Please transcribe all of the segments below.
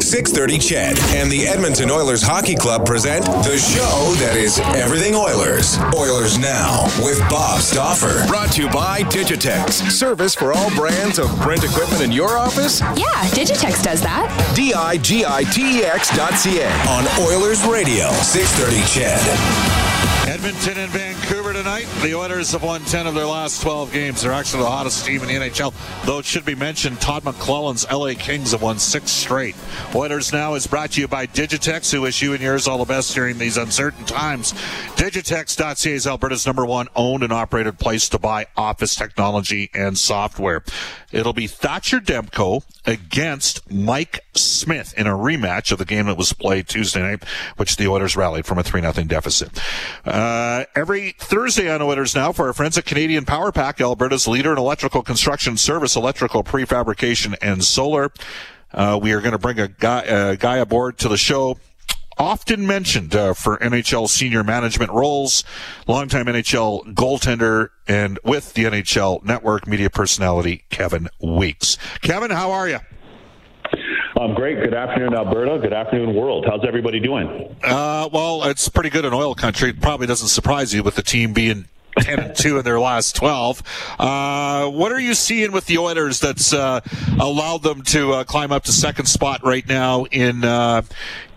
630 CHED and the Edmonton Oilers Hockey Club present the show that is everything Oilers. Oilers Now with Bob Stauffer. Brought to you by Digitex. Service for all brands of print equipment in your office? Yeah, Digitex does that. D-I-G-I-T-E-X dot C-A. On Oilers Radio, 630 CHED. Edmonton and Vancouver tonight. The Oilers have won 10 of their last 12 games. They're actually the hottest team in the NHL. Though it should be mentioned, Todd McLellan's LA Kings have won six straight. Oilers Now is brought to you by Digitex, who wish you and yours all the best during these uncertain times. Digitex.ca is Alberta's number one owned and operated place to buy office technology and software. It'll be Thatcher Demko against Mike Smith in a rematch of the game that was played Tuesday night, which the Oilers rallied from a 3 0 deficit. Uh, every Thursday on Oilers Now for our friends at Canadian Power Pack, Alberta's leader in electrical construction service, electrical prefabrication, and solar. Uh, we are going to bring a guy, a guy aboard to the show often mentioned uh, for NHL senior management roles, longtime NHL goaltender, and with the NHL network media personality, Kevin Weeks. Kevin, how are you? Um, great. Good afternoon, Alberta. Good afternoon, world. How's everybody doing? Uh, well, it's pretty good in oil country. It probably doesn't surprise you with the team being 10 and 2 in their last 12. Uh, what are you seeing with the Oilers that's uh, allowed them to uh, climb up to second spot right now in uh,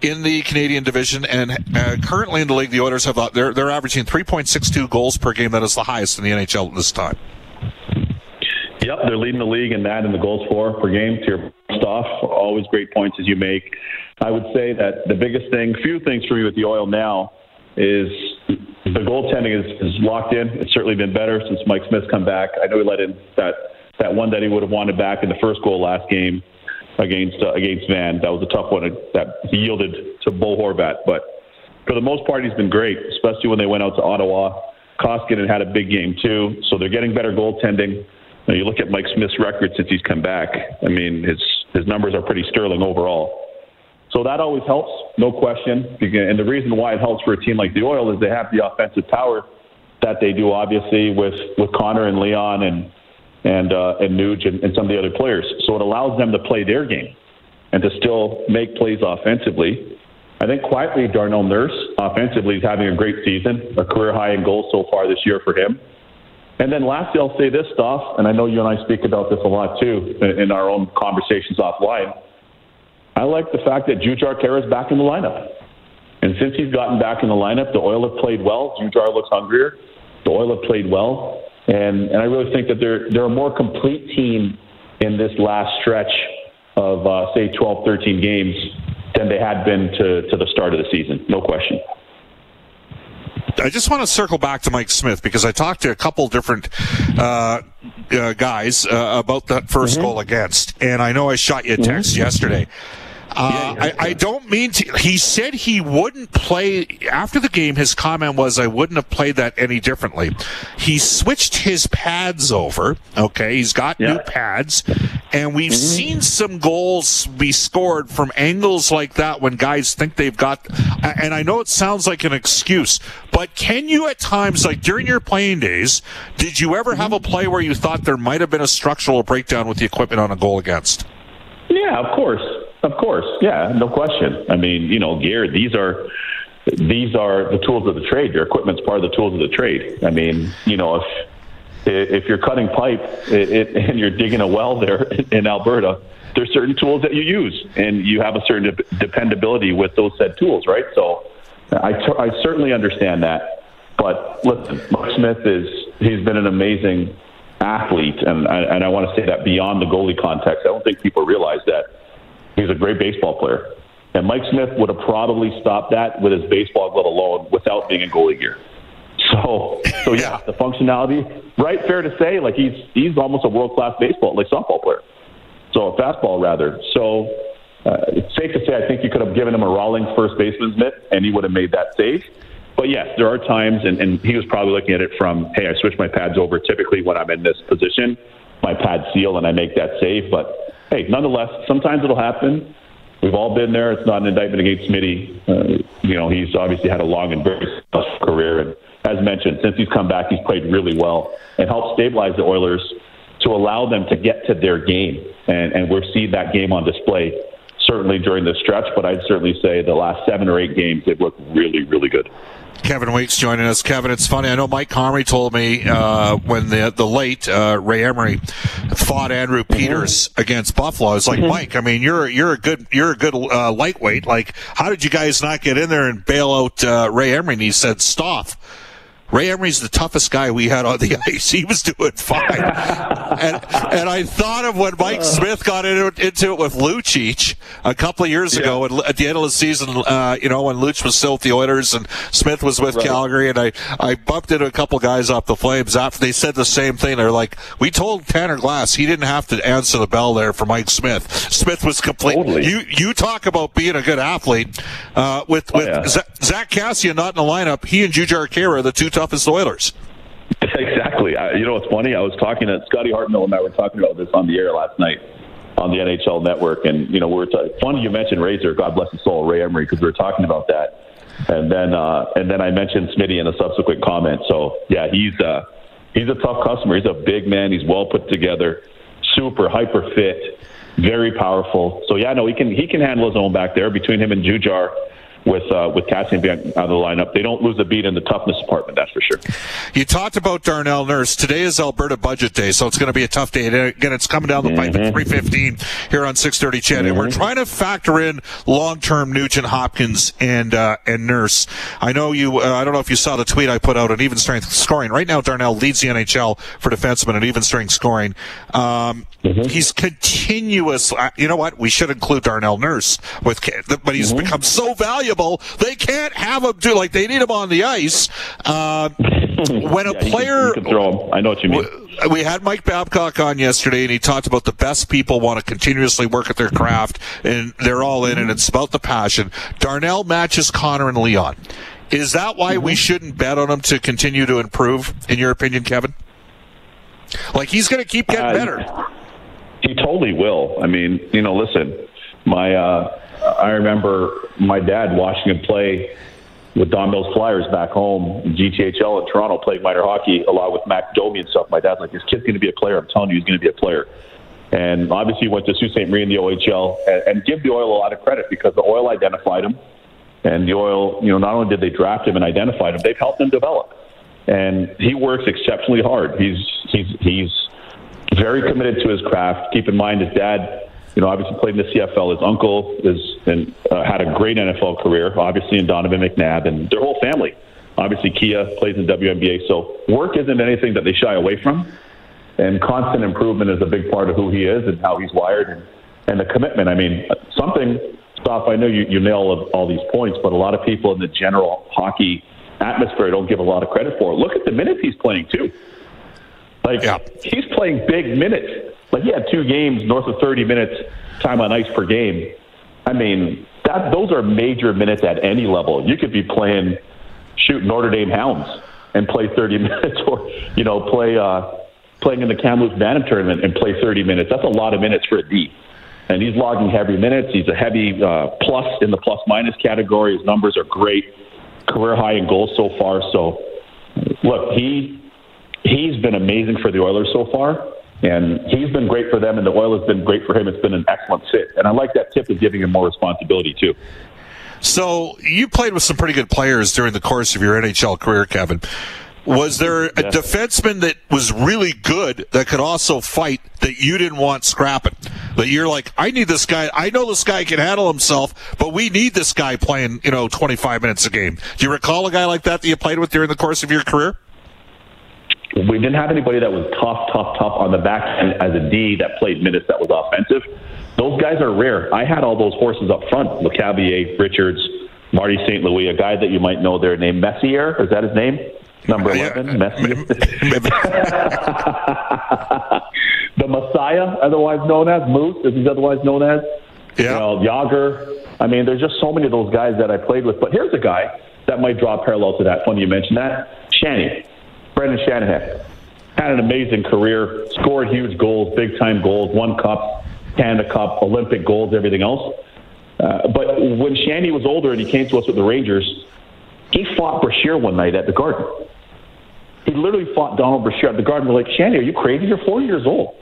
in the Canadian division and uh, currently in the league the Oilers have uh, they're they're averaging 3.62 goals per game that is the highest in the NHL at this time. Yep, they're leading the league in that and the goals for per game. To your stuff, always great points as you make. I would say that the biggest thing, few things for me with the Oil now is the goaltending is, is locked in. It's certainly been better since Mike Smith's come back. I know he let in that that one that he would have wanted back in the first goal last game against uh, against Van. That was a tough one that yielded to Bo Horvat. But for the most part, he's been great, especially when they went out to Ottawa. Koskinen had a big game too, so they're getting better goaltending. Now, you look at Mike Smith's record since he's come back. I mean, his his numbers are pretty sterling overall. So that always helps, no question. And the reason why it helps for a team like the Oil is they have the offensive power that they do, obviously, with, with Connor and Leon and and uh, and Nuge and, and some of the other players. So it allows them to play their game and to still make plays offensively. I think quietly, Darnell Nurse offensively is having a great season, a career high in goals so far this year for him. And then lastly, I'll say this Stoff, and I know you and I speak about this a lot too in our own conversations offline I like the fact that Jujhar Khaira is back in the lineup. And since he's gotten back in the lineup, the Oil have played well. Jujhar looks hungrier. The Oil have played well. And, and I really think that they're, they're a more complete team in this last stretch of, uh, say, 12, 13 games than they had been to, to the start of the season. No question. I just want to circle back to Mike Smith because I talked to a couple different uh, uh, guys uh, about that 1st mm-hmm. goal against, and I know I shot you a text mm-hmm. yesterday. Uh, I, I, don't mean to. He said he wouldn't play after the game. His comment was, "I wouldn't have played that any differently." He switched his pads over. Okay, he's got yeah. new pads, and we've mm-hmm. seen some goals be scored from angles like that when guys think they've got. And I know it sounds like an excuse, but can you at times, like during your playing days, did you ever have a play where you thought there might have been a structural breakdown with the equipment on a goal against? Yeah, of course. Of course, yeah, no question. I mean, you know, gear. These are these are the tools of the trade. Your equipment's part of the tools of the trade. I mean, you know, if if you're cutting pipe and you're digging a well there in Alberta, there's certain tools that you use, and you have a certain de- dependability with those said tools, right? So, I, I certainly understand that. But listen, Mark Smith is he's been an amazing athlete, and I, and I want to say that beyond the goalie context. I don't think people realize that He's a great baseball player. And Mike Smith would have probably stopped that with his baseball glove alone without being in goalie gear. So, so yeah, the functionality, right? Fair to say, like he's he's almost a world class baseball, like softball player. So a fastball rather. So uh, it's safe to say I think you could have given him a Rawlings first baseman's mitt and he would have made that save. But yes, there are times, and, and he was probably looking at it from, hey, I switch my pads over. Typically, when I'm in this position, my pads seal and I make that save. But hey, nonetheless, sometimes it'll happen. We've all been there. It's not an indictment against Smitty. Uh, you know, he's obviously had a long and very successful career, and as mentioned, since he's come back, he's played really well and helped stabilize the Oilers to allow them to get to their game. And, and we've seen that game on display certainly during the stretch, but I'd certainly say the last seven or eight games, they've looked really, really good. Kevin Weeks joining us. Kevin, it's funny. I know Mike Comrie told me uh, when the the late uh, Ray Emery fought Andrew mm-hmm. Peters mm-hmm. against Buffalo. I was like, mm-hmm. Mike, I mean, you're you're a good you're a good uh, lightweight. Like, how did you guys not get in there and bail out uh, Ray Emery? And he said, "Stop." Ray Emery's the toughest guy we had on the ice. He was doing fine. and, and I thought of when Mike Smith got into, into it with Lucic a couple of years yeah. ago and at the end of the season, uh, you know, when Luch was still with the Oilers and Smith was with right. Calgary. And I, I bumped into a couple guys off the Flames after they said the same thing. They're like, we told Tanner Glass he didn't have to answer the bell there for Mike Smith. Smith was complete. Totally. You, you talk about being a good athlete, uh, with, with oh, yeah. Zack Kassian not in the lineup. He and Jujhar Khaira, the two toughest Oilers. Exactly. I, you know, what's funny. I was talking to Scotty Hartnell and I were talking about this on the air last night on the NHL Network, and you know, we are t- funny you mentioned Razor. God bless his soul, Ray Emery, because we were talking about that, and then uh, and then I mentioned Smitty in a subsequent comment. So yeah, he's uh, he's a tough customer. He's a big man. He's well put together, super hyper fit, very powerful. So yeah, no, he can he can handle his own back there between him and Jujhar with uh, with Kassian being out of the lineup. They don't lose a beat in the toughness department, that's for sure. You talked about Darnell Nurse. Today is Alberta Budget Day, so it's going to be a tough day. Again, it's coming down the pipe mm-hmm. at three fifteen here on six thirty. CHED, mm-hmm. and we're mm-hmm. trying to factor in long term Nugent Hopkins and uh, and Nurse. I know you. Uh, I don't know if you saw the tweet I put out on even strength scoring. Right now, Darnell leads the NHL for defensemen at even strength scoring. Um, mm-hmm. He's continuous. Uh, you know what? We should include Darnell Nurse with, but he's mm-hmm. become so valuable They can't have him do like they need him on the ice. Uh, when a yeah, player, you can, you can throw him. I know what you mean. We had Mike Babcock on yesterday, and he talked about the best people want to continuously work at their craft, and they're all in, and it's about the passion. Darnell matches Connor and Leon. Is that why mm-hmm. we shouldn't bet on him to continue to improve, in your opinion, Kevin? Like he's going to keep getting uh, better. He totally will. I mean, you know, listen, my uh, I remember my dad watching him play with Don Mills Flyers back home in GTHL in Toronto, playing minor hockey a lot with Max Domi and stuff. My dad's like, this kid's going to be a player. I'm telling you, he's going to be a player. And obviously, he went to Sault Ste. Marie in the OHL, and, and give the Oil a lot of credit because the Oil identified him, and the Oil, you know, not only did they draft him and identified him, they've helped him develop. And he works exceptionally hard. He's he's he's very committed to his craft. Keep in mind, his dad you know, obviously played in the CFL. His uncle is and uh, had a great NFL career, obviously in Donovan McNabb, and their whole family. Obviously, Kia plays in WNBA, so work isn't anything that they shy away from, and constant improvement is a big part of who he is and how he's wired, and, and the commitment. I mean, something. Stop. I know you, you nail all, these points, but a lot of people in the general hockey atmosphere don't give a lot of credit for it. Look at the minutes he's playing too. Like yeah. he's playing big minutes. Like he had two games north of 30 minutes time on ice per game. I mean, that those are major minutes at any level. You could be playing shoot Notre Dame Hounds and play 30 minutes, or you know play uh, playing in the Kamloops Bantam tournament and play 30 minutes. That's a lot of minutes for a D. And he's logging heavy minutes. He's a heavy uh, plus in the plus minus category. His numbers are great, career high in goals so far. So, look, he he's been amazing for the Oilers so far. And he's been great for them, and the oil has been great for him. It's been an excellent fit. And I like that tip of giving him more responsibility, too. So you played with some pretty good players during the course of your NHL career, Kevin. Was there a yeah. defenseman that was really good that could also fight that you didn't want scrapping? That you're like, I need this guy. I know this guy can handle himself, but we need this guy playing, you know, 25 minutes a game. Do you recall a guy like that that you played with during the course of your career? We didn't have anybody that was tough, tough, tough on the back end as a D that played minutes that was offensive. Those guys are rare. I had all those horses up front: Lecavalier, Richards, Marty St. Louis, a guy that you might know there named Messier. Is that his name? Number eleven, yeah. Messier. the Messiah, otherwise known as Moose, as he's otherwise known as. Yeah. You know, Jagr. I mean, there's just so many of those guys that I played with. But here's a guy that might draw a parallel to that. Funny you mentioned that. Shanny, Brendan Shanahan, had an amazing career, scored huge goals, big time goals, won cups, Canada Cup, Olympic goals, everything else. Uh, but when Shanny was older and he came to us with the Rangers, he fought Brashear one night at the Garden. He literally fought Donald Brashear at the Garden. We're like, Shanny, are you crazy? You're 40 years old.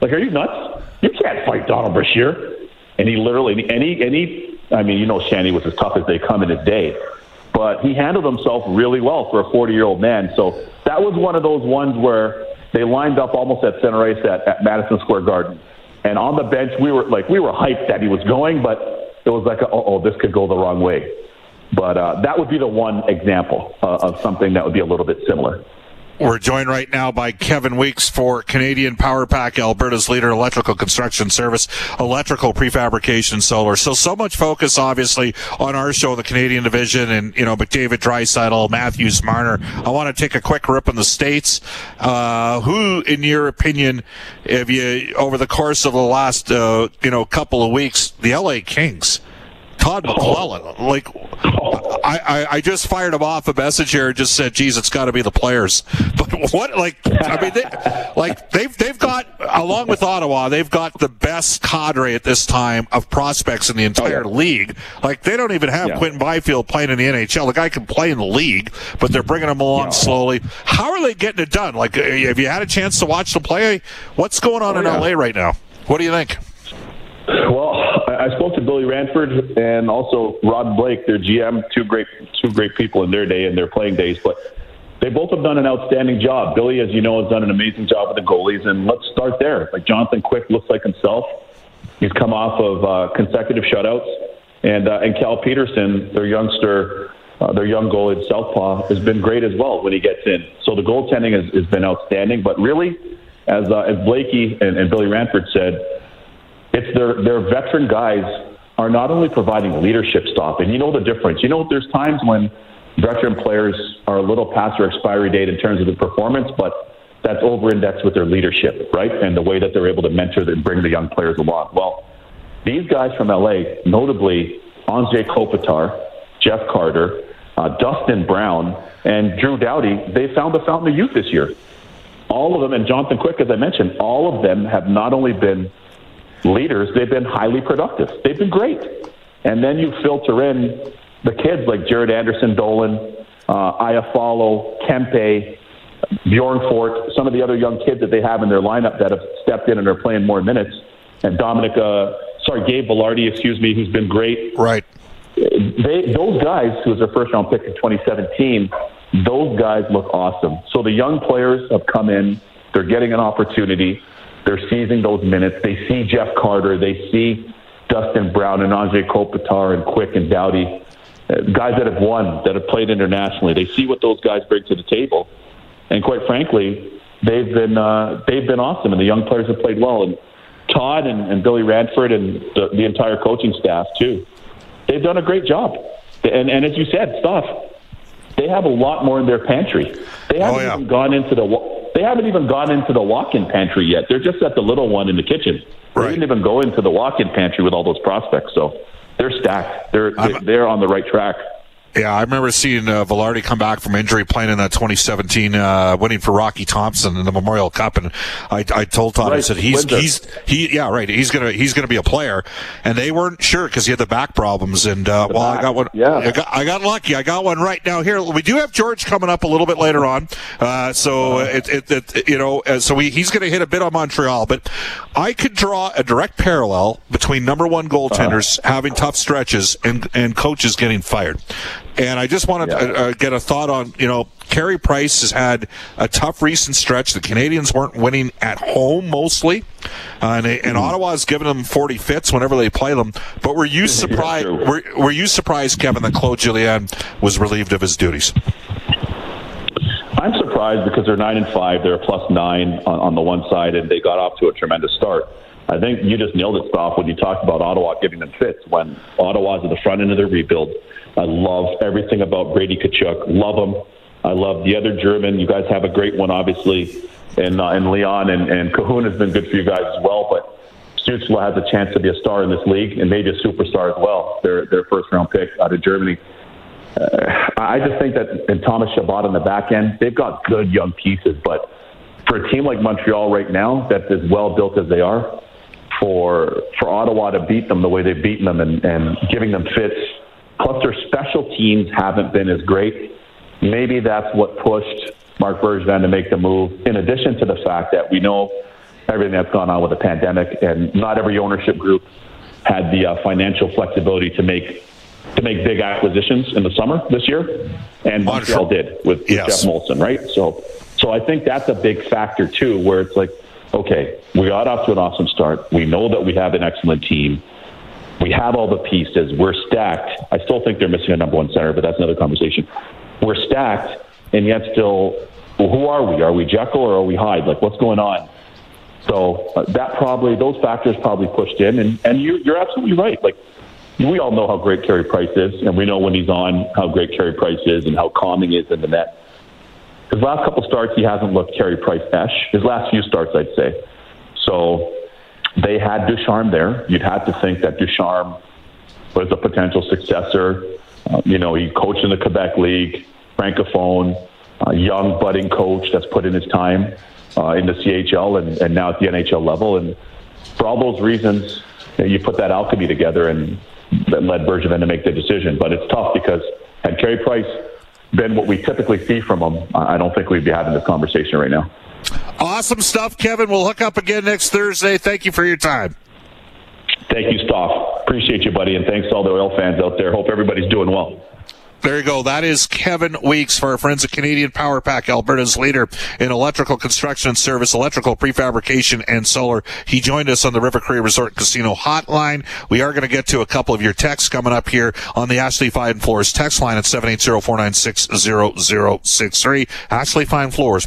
Like, are you nuts? You can't fight Donald Brashear. And he literally, and he, I mean, you know, Shanny was as tough as they come in his day, but he handled himself really well for a 40 year old man. So that was one of those ones where they lined up almost at center ice at, at Madison Square Garden. And on the bench, we were like, we were hyped that he was going, but it was like, oh, this could go the wrong way. But uh, that would be the one example uh, of something that would be a little bit similar. We're joined right now by Kevin Weeks for Canadian Power Pack, Alberta's leader, electrical construction service, electrical prefabrication, solar. So, so much focus, obviously, on our show, the Canadian division, and, you know, but McDavid, Draisaitl, Matthews, Marner. I want to take a quick rip in the States. Uh, who, in your opinion, have you, over the course of the last, uh, you know, couple of weeks, the LA Kings, Todd McLellan. Like, I, I, I, just fired him off a message here and just said, "Geez, it's got to be the players." But what, like, I mean, they, like they've they've got along with Ottawa, they've got the best cadre at this time of prospects in the entire oh, yeah. league. Like, they don't even have yeah. Quinton Byfield playing in the NHL. The guy can play in the league, but they're bringing him along yeah. slowly. How are they getting it done? Like, eh, have you had a chance to watch them play? What's going on oh, in LA right now? What do you think? Well, I spoke to Billy Ranford and also Rob Blake, their GM, two great two great people in their day and their playing days, but they both have done an outstanding job. Billy, as you know, has done an amazing job with the goalies, and let's start there. Like Jonathan Quick looks like himself. He's come off of uh, consecutive shutouts, and uh, and Cal Petersen, their youngster, uh, their young goalie Southpaw, has been great as well when he gets in. So the goaltending has, has been outstanding. But really, as uh, as Blakey and, and Billy Ranford said it's their their veteran guys are not only providing leadership stuff, and you know the difference. You know, there's times when veteran players are a little past their expiry date in terms of the performance, but that's over-indexed with their leadership, right, and the way that they're able to mentor and bring the young players along. Well, these guys from LA, notably Anze Kopitar, Jeff Carter, uh, Dustin Brown, and Drew Doughty, they found the fountain of youth this year. All of them, and Jonathan Quick, as I mentioned, all of them have not only been leaders, they've been highly productive. They've been great. And then you filter in the kids like Jaret Anderson Dolan, uh, Iafallo, Kempe, Bjorn Fort, some of the other young kids that they have in their lineup that have stepped in and are playing more minutes. And Dominic, uh, sorry, Gabe Vilardi, excuse me, who's been great. Right. They, those guys, who was their first round pick in 2017, those guys look awesome. So the young players have come in, they're getting an opportunity. They're seizing those minutes. They see Jeff Carter. They see Dustin Brown and Anze Kopitar and Quick and Doughty, uh, guys that have won, that have played internationally. They see what those guys bring to the table, and quite frankly, they've been uh, they've been awesome, and the young players have played well. And Todd and, and Billy Ranford and the, the entire coaching staff too, they've done a great job. And, and as you said, Stoff they have a lot more in their pantry. They haven't oh, yeah. even gone into the they haven't even gone into the walk-in pantry yet. They're just at the little one in the kitchen. Right. They didn't even go into the walk-in pantry with all those prospects. So they're stacked. They're they're on the right track. Yeah, I remember seeing uh, Vilardi come back from injury playing in that 2017 uh, winning for Rocky Thomson in the Memorial Cup, and I, I told Todd, right. I said he's he's he yeah right he's gonna he's gonna be a player, and they weren't sure because he had the back problems, and uh, well back. I got one yeah I got, I got lucky I got one right now here we do have George coming up a little bit later on, uh, so uh-huh. it, it, it, you know uh, so we, he's gonna hit a bit on Montreal, but I could draw a direct parallel between number one goaltenders uh-huh. having tough stretches and and coaches getting fired. And I just wanted yeah. to uh, get a thought on, you know, Carey Price has had a tough recent stretch. The Canadiens weren't winning at home mostly, uh, and, and mm. Ottawa has given them 40 fits whenever they play them. But were you surprised? were, were you surprised, Kevin, that Claude Julien was relieved of his duties? I'm surprised because they're nine and five. They're plus nine on, on the one side, and they got off to a tremendous start. I think you just nailed it, Stoff, when you talked about Ottawa giving them fits. When Ottawa's at the front end of their rebuild, I love everything about Brady Tkachuk. Love him. I love the other German. You guys have a great one, obviously, and uh, and Leon and and Kahun has been good for you guys as well. But Stützle has a chance to be a star in this league and maybe a superstar as well. Their their first round pick out of Germany. Uh, I just think that in Thomas Chabot on the back end, they've got good young pieces, but for a team like Montreal right now, that's as well built as they are, for for Ottawa to beat them the way they've beaten them and, and giving them fits, plus their special teams haven't been as great. Maybe that's what pushed Marc Bergevin to make the move. In addition to the fact that we know everything that's gone on with the pandemic, and not every ownership group had the uh, financial flexibility to make to make big acquisitions in the summer this year, and Montreal did with, with yes. Geoff Molson, right? So, so I think that's a big factor too, where it's like, okay, we got off to an awesome start. We know that we have an excellent team. We have all the pieces. We're stacked. I still think they're missing a number one center, but that's another conversation. We're stacked, and yet still, well, who are we? Are we Jekyll or are we Hyde? Like, what's going on? So uh, that probably those factors probably pushed in, and and you, you're absolutely right. Like we all know how great Carey Price is, and we know when he's on how great Carey Price is and how calming is in the net. His last couple starts, he hasn't looked Carey Price-esh. His last few starts, I'd say. So they had Ducharme there. You'd have to think that Ducharme was a potential successor. Uh, you know, he coached in the Quebec League, francophone, a young budding coach that's put in his time uh, in the CHL and, and now at the NHL level. And for all those reasons, you, know, you put that alchemy together, and that led Bergevin to make the decision. But it's tough because had Carey Price been what we typically see from him, I don't think we'd be having this conversation right now. Awesome stuff, Kevin. We'll hook up again next Thursday. Thank you for your time. Thank you, Stoff. Appreciate you, buddy, and thanks to all the oil fans out there. Hope everybody's doing well. There you go. That is Kevin Weeks for our friends at Canadian Power Pack, Alberta's leader in electrical construction and service, electrical prefabrication, and solar. He joined us on the River Cree Resort Casino hotline. We are going to get to a couple of your texts coming up here on the Ashley Fine Floors text line at 780-496-0063. Ashley Fine Floors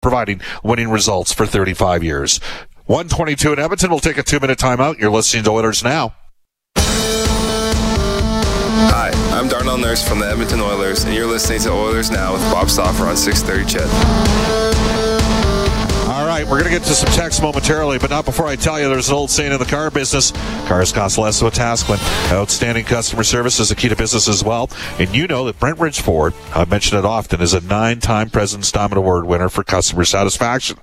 providing winning results for 35 years. 122 in Edmonton. We'll take a two minute timeout. You're listening to Oilers Now. Hi, I'm Darnell Nurse from the Edmonton Oilers, and you're listening to Oilers Now with Bob Stauffer on 630 CHED. Right, we're going to get to some text momentarily, but not before I tell you there's an old saying in the car business cars cost less with when Outstanding customer service is a key to business as well. And you know that Brentridge Ford, I mention it often, is a nine time President's Diamond Award winner for customer satisfaction.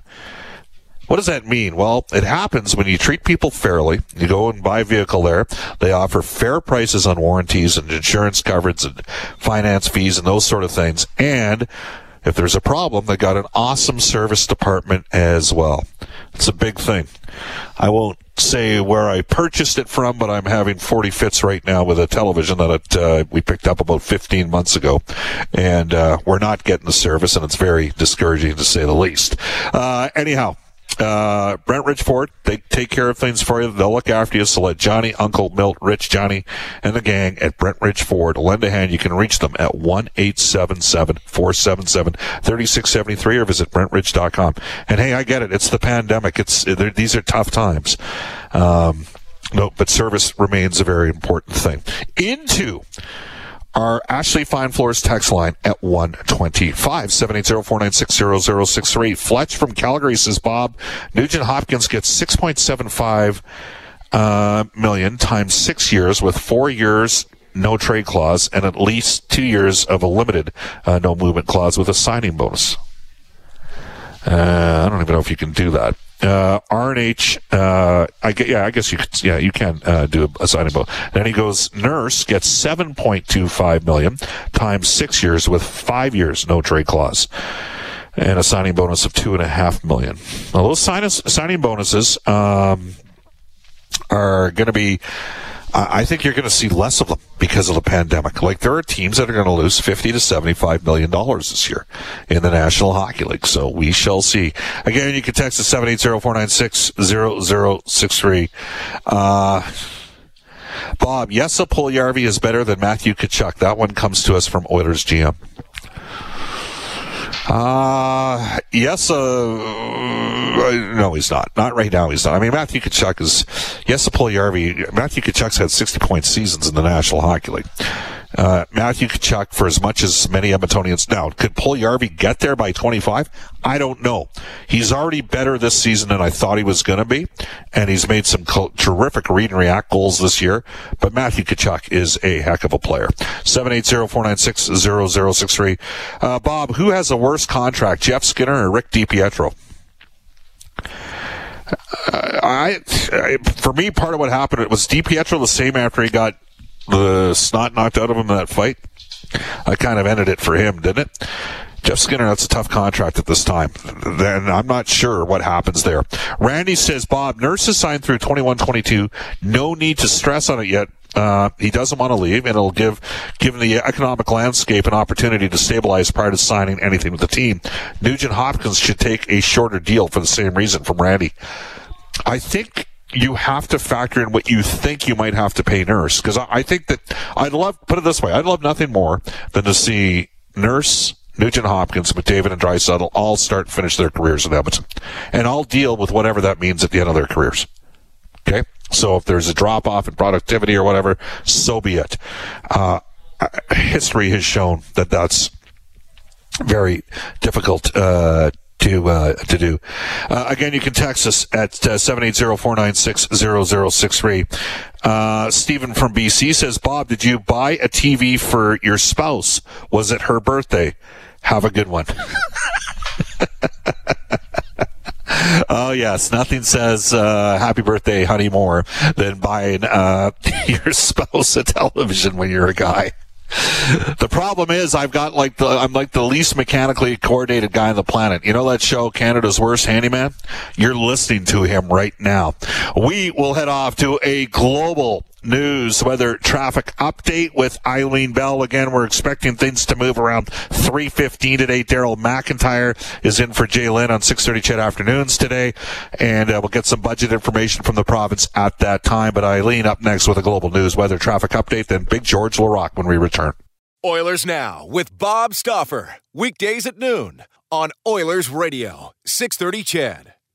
What does that mean? Well, it happens when you treat people fairly. You go and buy a vehicle there. They offer fair prices on warranties and insurance coverage and finance fees and those sort of things. And if there's a problem, they got an awesome service department as well. It's a big thing. I won't say where I purchased it from, but I'm having 40 fits right now with a television that it, uh, we picked up about 15 months ago, and uh, we're not getting the service, and it's very discouraging to say the least. Uh, anyhow, uh, Brentridge Ford, they take care of things for you. They'll look after you. So let Johnny, Uncle Milt, Rich, Johnny, and the gang at Brentridge Ford lend a hand. You can reach them at 1-877-477-3673 or visit brentridge.com. And hey, I get it. It's the pandemic. It's, these are tough times. Um, no, but service remains a very important thing. Into our Ashley Fine Floors text line at 125 780 Fletch from Calgary says, Bob, Nugent Hopkins gets 6.75 uh, million times six years with four years no trade clause and at least two years of a limited uh, no movement clause with a signing bonus. Uh, I don't even know if you can do that uh, RNH, uh, I get, yeah, I guess you could, yeah, you can, uh, do a, signing bonus. Then he goes, Nurse gets 7.25 million times six years with five years, no trade clause. And a signing bonus of two and a half million. Now those sign- signing bonuses, um, are going to be I think you're going to see less of them because of the pandemic. Like there are teams that are going to lose 50 to 75 million dollars this year in the National Hockey League. So we shall see. Again, you can text us 780-496-0063. Uh, Bob, yes, Puljujarvi is better than Matthew Tkachuk. That one comes to us from Oilers GM. Uh, yes, uh, no, he's not. Not right now, he's not. I mean, Matthew Tkachuk is, yes, Puljujarvi, Matthew Tkachuk's had 60 point seasons in the National Hockey League. Uh, Matthew Tkachuk, for as much as many Edmontonians now, could Puljujarvi get there by 25? I don't know. He's already better this season than I thought he was going to be, and he's made some co- terrific read and react goals this year. But Matthew Tkachuk is a heck of a player. 780-496-0063. Uh, Bob, who has a worse contract, Jeff Skinner or Rick DiPietro? Uh, I, I, for me, part of what happened it was DiPietro the same after he got the snot knocked out of him in that fight. I kind of ended it for him, didn't it? Jeff Skinner, that's a tough contract at this time. Then I'm not sure what happens there. Randy says, Bob, Nurse has signed through 21-22. No need to stress on it yet. Uh, he doesn't want to leave, and it'll give, given the economic landscape, an opportunity to stabilize prior to signing anything with the team. Nugent Hopkins should take a shorter deal for the same reason from Randy. I think you have to factor in what you think you might have to pay Nurse because I, I, think that I'd love put it this way I'd love nothing more than to see Nurse. Nugent Hopkins, McDavid, and Draisaitl all start and finish their careers in Edmonton, and I'll deal with whatever that means at the end of their careers. Okay, so if there's a drop off in productivity or whatever, so be it. Uh, history has shown that that's very difficult uh, to uh, to do. Uh, again, you can text us at uh, seven eight zero four nine six zero zero six three. Uh, Stephen from BC says, Bob, did you buy a TV for your spouse? Was it her birthday? Have a good one. Oh yes, nothing says uh, "Happy Birthday, honey" more than buying uh, your spouse a television when you're a guy. The problem is I've got like the I'm like the least mechanically coordinated guy on the planet. You know that show Canada's Worst Handyman? You're listening to him right now. We will head off to a global news weather traffic update with Eileen Bell. Again, we're expecting things to move around 3.15 today. Daryl McIntyre is in for J'lyn on 6.30 CHED afternoons today. And uh, we'll get some budget information from the province at that time. But Eileen up next with a global news weather traffic update. Then Big George Laraque when we return. Oilers Now with Bob Stauffer. Weekdays at noon on Oilers Radio, 630 CHED.